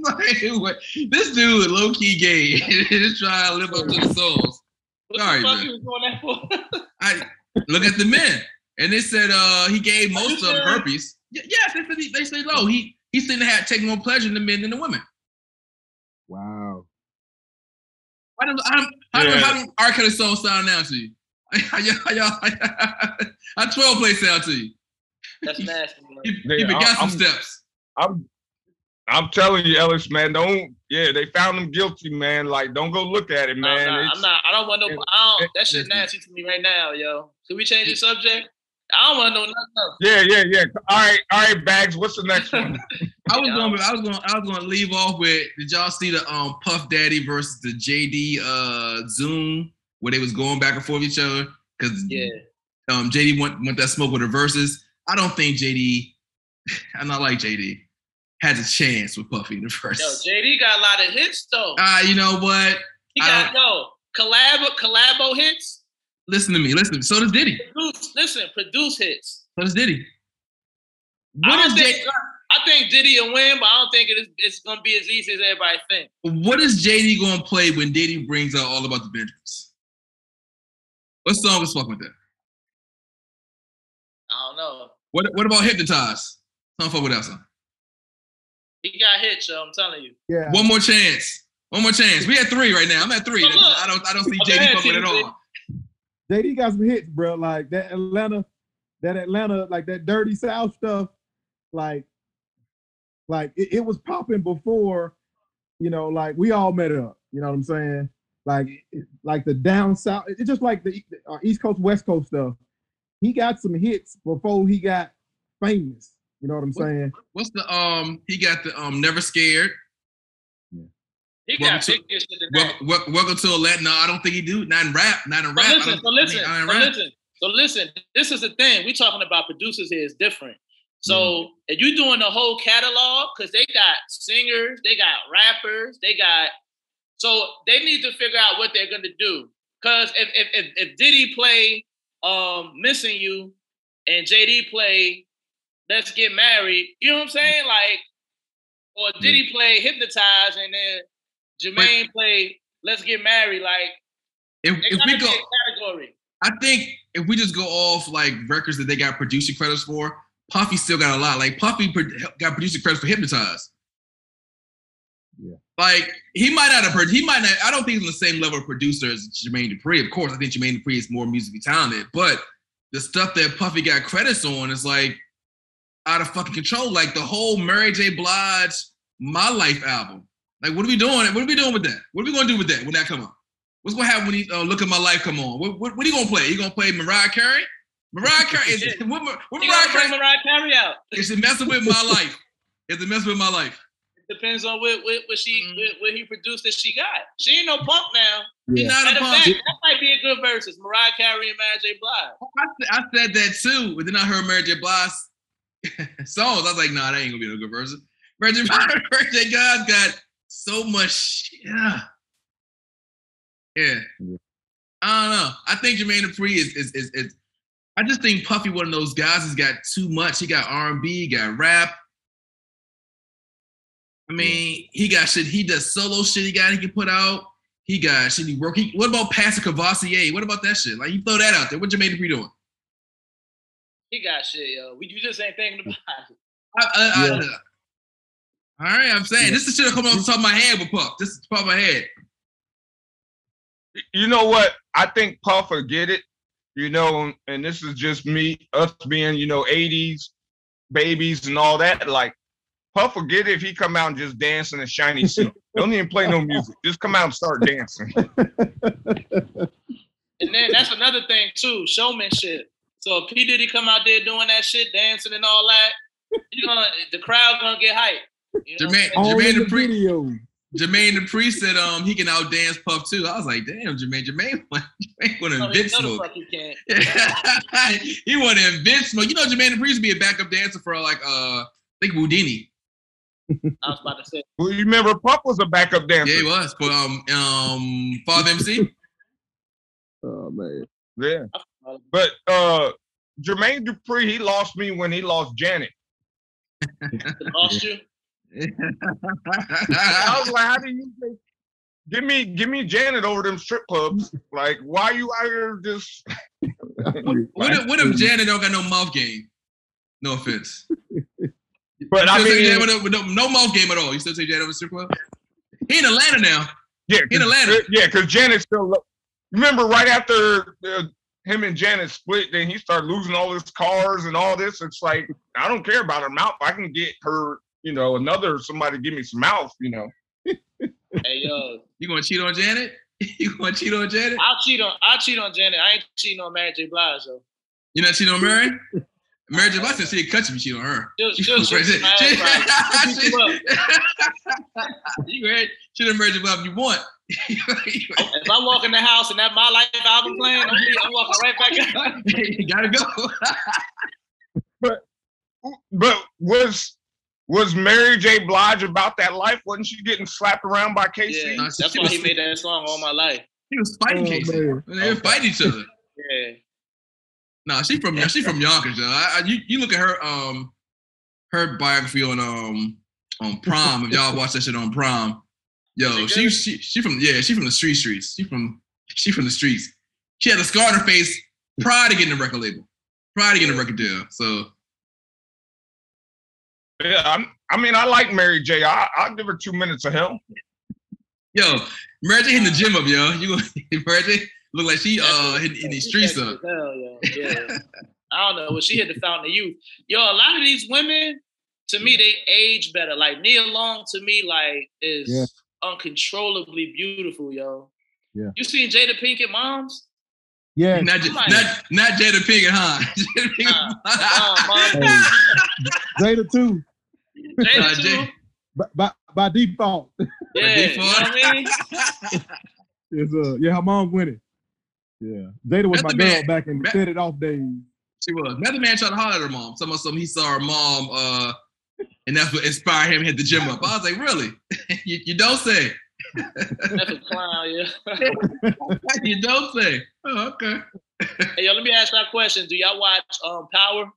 like, what? This dude low key gay. Just trying to live up to the souls. What Sorry, the fuck man. you that for? I look at the men, and they said uh he gave most of them herpes. Yes, they said he, they say low. He he seemed to have taken more pleasure in the men than the women. Wow. How do how, do- how, do- how do R. Kelly songs sound now to you? How y'all, how 12 play sound to you? That's nasty. Man. He, Yeah, he forgot I- some I'm- steps. I'm I'm telling you, Ellis, man, don't yeah, they found him guilty, man. Like, don't go look at it, man. I'm, not, I'm not. I don't want no. it- I don't, that shit nasty to me right now, yo. Can we change the subject? I don't want to know nothing else. Yeah, yeah, yeah. All right, all right, bags. What's the next one? I was Yeah. going. I was going. I was going to leave off with. Did y'all see the um Puff Daddy versus the JD uh Zoom where they was going back and forth with each other? Because Yeah. um JD went went that smoke with the verses. I don't think JD. I'm not like JD. Has a chance with Puffy in the Yo, verse. JD got a lot of hits though. Ah, you know what? He got no collab collabo hits. Listen to me. Listen. To me. So does Diddy. Produce, listen, produce hits. So does Diddy. I What don't is think. J- I think Diddy will win, but I don't think it is. It's gonna be as easy as everybody think. What is JD going to play when Diddy brings out all about the Benjamins? What song was fucking with that? I don't know. What What about Hypnotize? Don't fuck with that song. He got hits, yo. I'm telling you. Yeah. One more chance. One more chance. We at three right now. I'm at three. Look, look. I don't. I don't see Go JD ahead, fucking with it TJ. all. JD got some hits, bro. Like that Atlanta, that Atlanta, like that dirty South stuff. Like, like it, it was popping before, you know, like we all met up. You know what I'm saying? Like, like the down south. It's just like the uh, East Coast, West Coast stuff. He got some hits before he got famous. You know what I'm What- saying? What's the um? He got the um. Never scared. He Welcome got to- bigger shit. Welcome, welcome, welcome to Atlanta. No, I don't think he do. Not in rap. Not in So rap. I listen, don't- so I mean, listen, I so rap. listen, so listen. This is the thing. we're talking about producers here is different. So if you're doing the whole catalog, because they got singers, they got rappers, they got so they need to figure out what they're gonna do. Cause if if if, if Diddy play um missing you and JD play Let's Get Married, you know what I'm saying? Like, or Diddy play Hypnotize and then Jermaine play Let's Get Married, like If, if we go, category. I think if we just go off like records that they got producing credits for, Puffy still got a lot. Like Puffy got producing credits for Hypnotize. Yeah. Like he might not have heard. He might not. I don't think he's on the same level of producer as Jermaine Dupri. Of course, I think Jermaine Dupri is more musically talented, but the stuff that Puffy got credits on is like out of fucking control. Like the whole Mary J. Blige "My Life" album. Like, what are we doing? What are we doing with that? What are we gonna do with that when that come on? What's gonna happen when he uh, look at my life come on? What, what, what are you gonna play? You gonna play Mariah Carey? Mariah Carey is Yeah. what, what You Mariah gotta bring Carey? Mariah Carey out. Is it messing with my life? Is it messing with my life? Depends on what what, what she Mm. what, what he produced that she got. She ain't no punk now. He's Yeah. not a punk. fact, that might be a good versus Mariah Carey and Mary J. Blige. I, I said that too, but then I heard Mary J. Blige songs. I was like, nah, that ain't gonna be no good version. Mary J. Mary J. Blige got so much. Yeah. Yeah. Yeah. I don't know. I think Jermaine Dupri is is is. is I just think Puffy, one of those guys, has got too much. He got R and B, got rap. I mean, he got shit. He does solo shit. He got he can put out. He got shit. He work. He, what about Pass the Courvoisier? What about that shit? Like you throw that out there. What Jermaine Dupri doing? He got shit, yo. We you just ain't thinking about it. I, I, Yeah. I, all right, I'm saying Yeah. this is shit that come off the top of my head with Puff. This is the top of my head. you know what? I think Puffer get it. You know, and this is just me, us being, you know, 80s babies and all that. Like, Puffer get it if he come out and just dance in a shiny suit. Don't even play no music. Just come out and start dancing. And then that's another thing too, showmanship. So if P Diddy come out there doing that shit, dancing and all that, you gonna the crowd gonna get hyped. You know what I'm Jermaine- saying? All Jermaine the Dupri- video. Jermaine Dupri said um he can outdance Puff too. I was like, damn, Jermaine, Jermaine, Jermaine want to No, invent no, the smoke. fuck you can't. he want to invent smoke. You know, Jermaine Dupri used to be a backup dancer for like uh, I think Whodini. I was about to say. Well, you remember Puff was a backup dancer. Yeah, he was But um um Father MC. Oh man. Yeah. But uh Jermaine Dupri, he lost me when he lost Janet. Lost you. I was like, how do you think? Give me, give me Janet over them strip clubs. Like, why you out here just? What if, what if Janet don't got no mouth game? No offense. But You I still take mean, Janet with no, with no, no mouth game at all. You still take Janet over strip club? He in Atlanta now. yeah, in 'cause- Atlanta. Yeah, because Janet still. lo- Remember, right after uh, him and Janet split, then he started losing all his cars and all this. It's like I don't care about her mouth. I can get her, you know, another somebody give me some mouth. You know, Hey yo, You gonna cheat on Janet? You gonna cheat on Janet? I'll cheat on I'll cheat on Janet. I ain't cheating on Mary J. Blige though. You not cheating on Mary? Mary J. Blige said she'd cut you if you cheat on her. She'll, She she'll was shoot crazy. my. She'll beat you up. You great. Cheat on Mary J. Blige if you want. If I walk in the house and that my life album playing, I'm, I'm walking right back out. you gotta go. but was was Mary J. Blige about that life? Wasn't she getting slapped around by K-Ci? Yeah, that's why he made that song all my life. He was fighting Oh, K-Ci. man. They were fighting each other. Yeah. Nah, she from she from Yonkers, yo. I, I, you, you look at her um her biography on um on prom. If y'all watch that shit on prom, yo, she she she from yeah, she from the street streets. She from she from the streets. She had a scar on her face prior to getting a record label, prior to getting a record deal. So Yeah, I'm, I mean, I like Mary J. I, I'll give her two minutes of hell. yo, Mary J hitting the gym up, yo. You Mary J look like she uh hitting, hitting these streets up. Hell, yo. Yeah. I don't know. Well, she hit the fountain of youth. Yo, a lot of these women, to me, they age better. Like Nia Long, to me, like is Yeah. uncontrollably beautiful, yo. Yeah. You seen Jada Pinkett moms? Yeah. Not, J- Come not not Jada Pinkett, huh? Jada Nah, Pinkett. mom, Hey, Jada too. Jada Nah, too. Jay- By, by, by default. Yeah, you know what I mean? It's, uh, yeah, her mom's winning. Yeah. Jada was my Method girl back in the Meth- set it off days. She was. Method Man tried to holler at her mom. Some of some he saw her mom, uh, and that's what inspired him to hit the gym up. I was like, really? you, you don't say. That's a clown, yeah. you don't say. Oh, okay. Hey, yo, let me ask you a question. Do y'all watch um Power?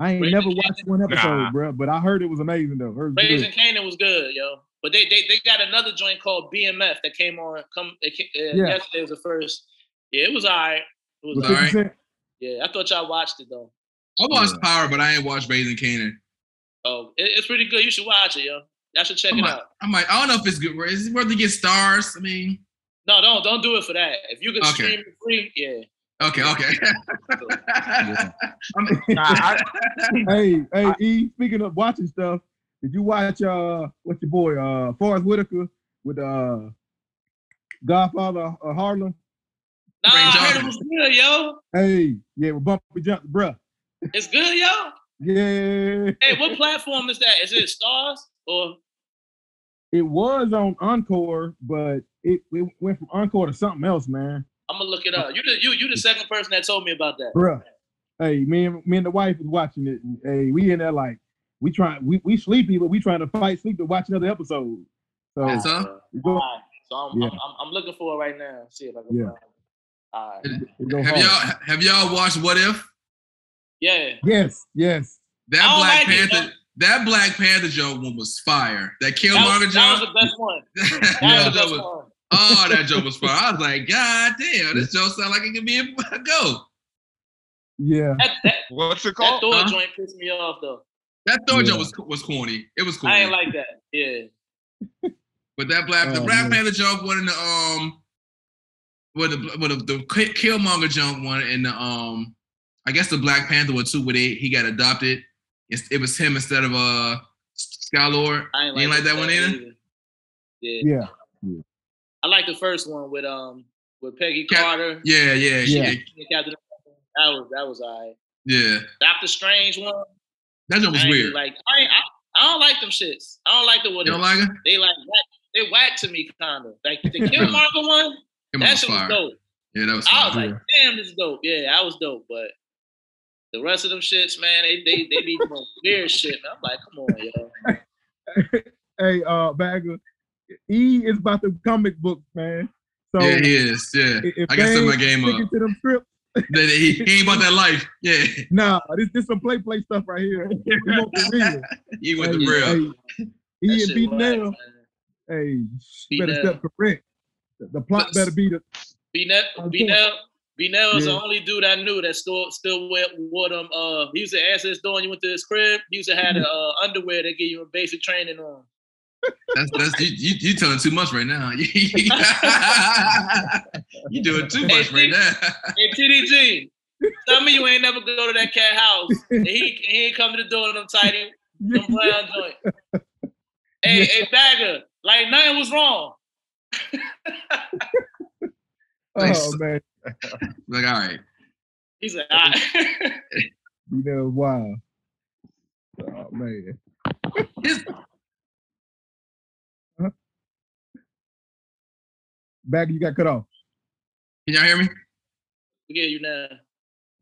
I ain't Raising never watched one episode, Nah. bro, but I heard it was amazing though. Heard it Raising. Kanan was good, yo. But they they, they got another joint called BMF that came on. Come, it, uh, Yeah. yesterday was the first. Yeah, it was alright. It was alright. 50 right. Yeah, I thought y'all watched it though. I watched Yeah. Power, but I ain't watched Raising Kanan. Oh, it, it's pretty good. You should watch it, yo. Y'all should check I it might, out. I might. I don't know if it's good. Is it worth to get Starz? I mean, No, don't don't do it for that. If you can Okay. stream it free, yeah. okay, okay. Yeah. I'm- Nah, I, hey, hey, E, speaking of watching stuff, did you watch uh what's your boy, uh Forest Whitaker with uh Godfather uh, Harlem? Nah, Ray I heard it Johnson. was good, yo. Hey, yeah, with Bumpy Jump, bruh. It's good, yo. Yeah. Hey, what platform is that? Is it Starz or It was on Encore, but it, it went from Encore to something else, man. I'm gonna look it up. You the you you the second person that told me about that. Bruh. Hey, me and me and the wife was watching it. And, hey, we in there like we trying we we sleepy, but we trying to fight sleep to watch another episode. So That's all. Uh, we alright. So I'm, Yeah. I'm, I'm I'm looking for it right now. See if I can Yeah. find it. All right. we go have y'all have y'all watched What If? Yeah. Yes, yes. That I Black like it, Panther. that Black Panther joke one was fire. That That Killmonger was, that was the best one. that That was the joke best was- one. oh, that joke was fire. I was like, God damn, this joke sound like it could be a, a go. Yeah. That, that, what's it that called? Thor Huh? joint pissed me off though. That Thor Yeah. joke was was corny. It was corny. I ain't like that. Yeah. But that Black the Oh, Black. Panther joke one in the um, with the with the, the Ki- Killmonger joke one in the um, I guess the Black Panther one too, where they he got adopted. It's, it was him instead of uh Sky Lord. I ain't You ain't like that one either? Yeah. Yeah. I like the first one with um with Peggy Cap- Carter. Yeah, yeah, Yeah. yeah, Captain That was that was alright. yeah. Doctor Strange one. That joke was weird. Like I ain't, I, I don't like them shits. I don't like the what You don't like it? they like they whack to me kind of. Like the Killmonger one, Come that on, shit was fire. dope. Yeah, that was I was like, damn, this is dope. Yeah, I was dope, but the rest of them shits, man, they they they be doing weird shit. Man. I'm like, come on, yo. Hey, uh, Bagger, E is about the comic book, man. So yeah, he is. Yeah, i- if I gotta they set my game up. to them scripts, That- he, he ain't about that life. Yeah, nah, this this some play play stuff right here. He want the real. he went hey, the real. Hey, That E and shit B whack, Nell, hey, B. better step correct. The, the plot better be the B Nell, On B point. Nell, B Nell is the only dude I knew that still still wear, wore them. Uh, he used to answer his door when you went to his crib. He used to have the uh, underwear that give you a basic training on. That's that's you, you, you telling too much right now. you doing too much right now. Hey TDG, tell me you ain't never go to that cat house. And he he ain't come to the door in them tighty, them brown joint. Hey, Yeah. hey Bagger, like nothing was wrong. Oh man, Like, all right. He said, "Ah." B Nell, wow. Oh man. His, Bagger, you got cut off. can y'all hear me? we get you now.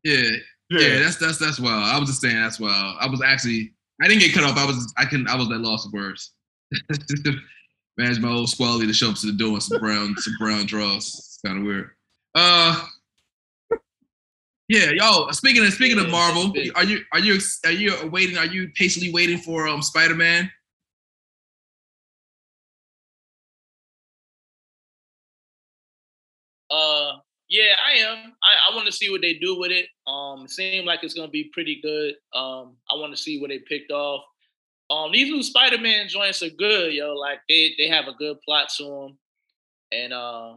Yeah, yeah, that's that's that's wild. I was just saying that's wild. I was actually I didn't get cut off. I was I couldn't I was at loss of words. Manage my old squally to show up to the door in some brown some brown draws. It's kind of weird. Uh, yeah, y'all. Speaking of speaking of Marvel, are you are you are you waiting? Are you patiently waiting for um Spider Man? Uh, yeah, I am. I, I want to see what they do with it. Um, it seems like it's gonna be pretty good. Um, I want to see what they picked off. Um, these new Spider-Man joints are good, yo. Like they they have a good plot to them, and uh,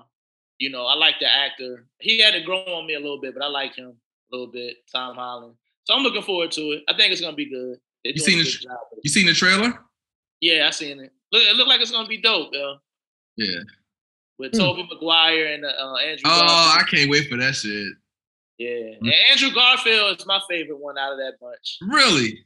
you know, I like the actor. He had to grow on me a little bit, but I like him a little bit. Tom Holland. So I'm looking forward to it. I think it's gonna be good. They're You seen the good tr- job with it. You seen the trailer? Yeah, I seen it. Look, it look like it's gonna be dope, yo. Yeah. With Hmm. Tobey Maguire and uh, Andrew. Oh, I can't wait for that shit. Yeah, Hmm. and Andrew Garfield is my favorite one out of that bunch. Really?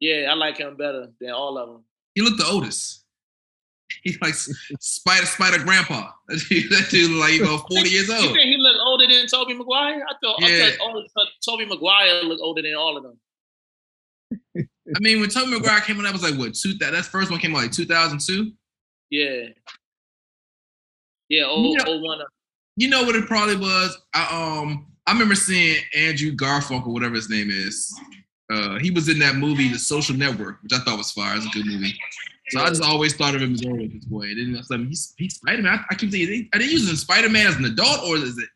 Yeah, I like him better than all of them. He looked the oldest. He's like Spider Spider Grandpa. That dude, like about 40 years You old. think he look older than Tobey Maguire? I thought, Yeah. I thought Tobey Maguire looked older than all of them. I mean, when Tobey Maguire came out, I was like what two? That that first one came out like 2002. Yeah, yeah, old, Yeah. old one. You know what it probably was? I um I remember seeing Andrew Garfunkel, whatever his name is. Uh, he was in that movie, The Social Network, which I thought was fire. It's a good movie. So I just always thought of him as older this boy. And then I he's, he's Spider Man. I, I keep thinking, are they using Spider Man as an adult or is it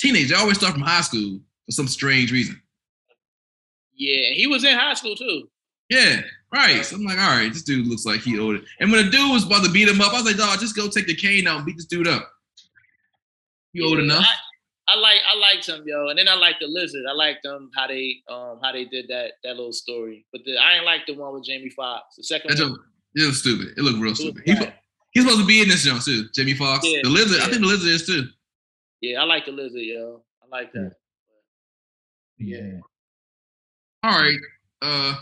teenage? I always start from high school for some strange reason. Yeah, he was in high school too. Yeah, right. So I'm like, all right, this dude looks like he owed it. And when the dude was about to beat him up, I was like, dog, just go take the cane out and beat this dude up. You old enough? I, I like I liked him, yo, and then I liked the lizard. I liked them how they um how they did that that little story. But the, I ain't like the one with Jamie Foxx. The second That one, joke, it was stupid. It looked real was stupid. He's, whack. he's supposed to be in this jump too. Jamie Foxx, Yeah, the lizard. I think the lizard is too. yeah, I like the lizard, yo. I like that. Yeah. All right. Uh,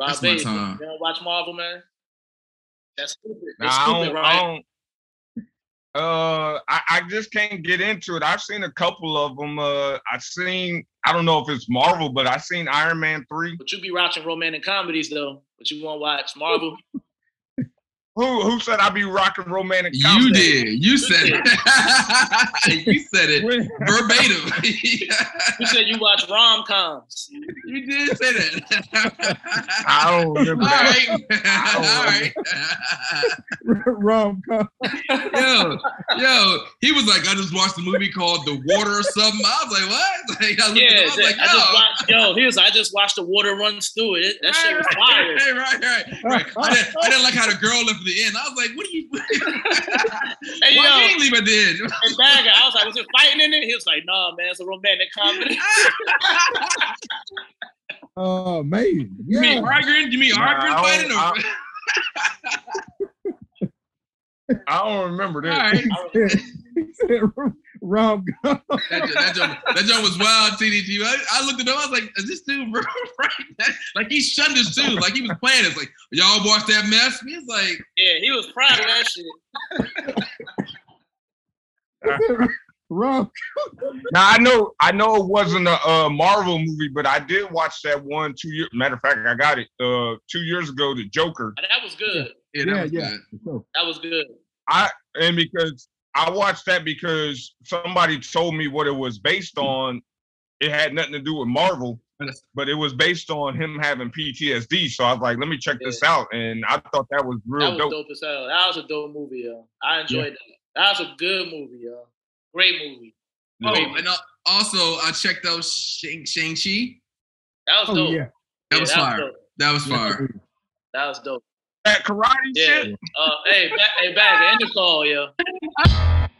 Rob That's my Bates, you time. don't watch Marvel, man. That's stupid. Nah, It's I stupid, don't, right? I don't- uh, I, I just can't get into it. I've seen a couple of them. Uh, I've seen, I don't know if it's Marvel, but I've seen Iron Man 3. But you be watching romantic comedies though. But you won't watch Marvel. Who who said I'd be rocking romantic you did. You said it. you said it verbatim. you said you watch rom coms. you did say that. I don't remember All that. right. All right. Rom com. yo, yo, he was like, I just watched a movie called The Water or something. I was like, what? Like, I Yeah, up, I was like, I just yo. watched, yo, here's I just watched the water runs through it. That shit was fire. Right, right, right, right. I, didn't, I didn't like how the girl left at the end. I was like, what are you? Hey, Why yo, you ain't leave at the end? and Bagger, I was like, was it fighting in it? He was like, nah, man, it's a romantic comedy. Oh man. You Yeah. mean arguing? You mean Nah, arguing, I fighting? don't- Or... I don't remember that. All right. He said Rum. That, joint- that, joint, that joint was wild, TDG. I, I looked at him, I was like, is this dude bro, right? That- like he shunned us too. Like he was playing. It's like, y'all watch that mess? He was like, Yeah, he was proud of that shit. Rum. Now I know I know it wasn't a, uh Marvel movie, but I did watch that one two years. Matter of fact, I got it uh two years ago. The Joker, that was good. yeah, that Yeah, was yeah. good. That was good. I and because I watched that because somebody told me what it was based on. It had nothing to do with Marvel, but it was based on him having PTSD. So I was like, let me check this out, and I thought that was That real was dope. dope as hell. That was a dope movie, yo. I enjoyed that. That was a good movie, yo. Great movie. Oh, Great and uh, also I checked out Shang Shang Chi. That was Oh dope. yeah. That Yeah, was that fire. dope. That was fire. That was dope. That karate Yeah. shit. Uh, hey, back, hey, back. End the call, yo.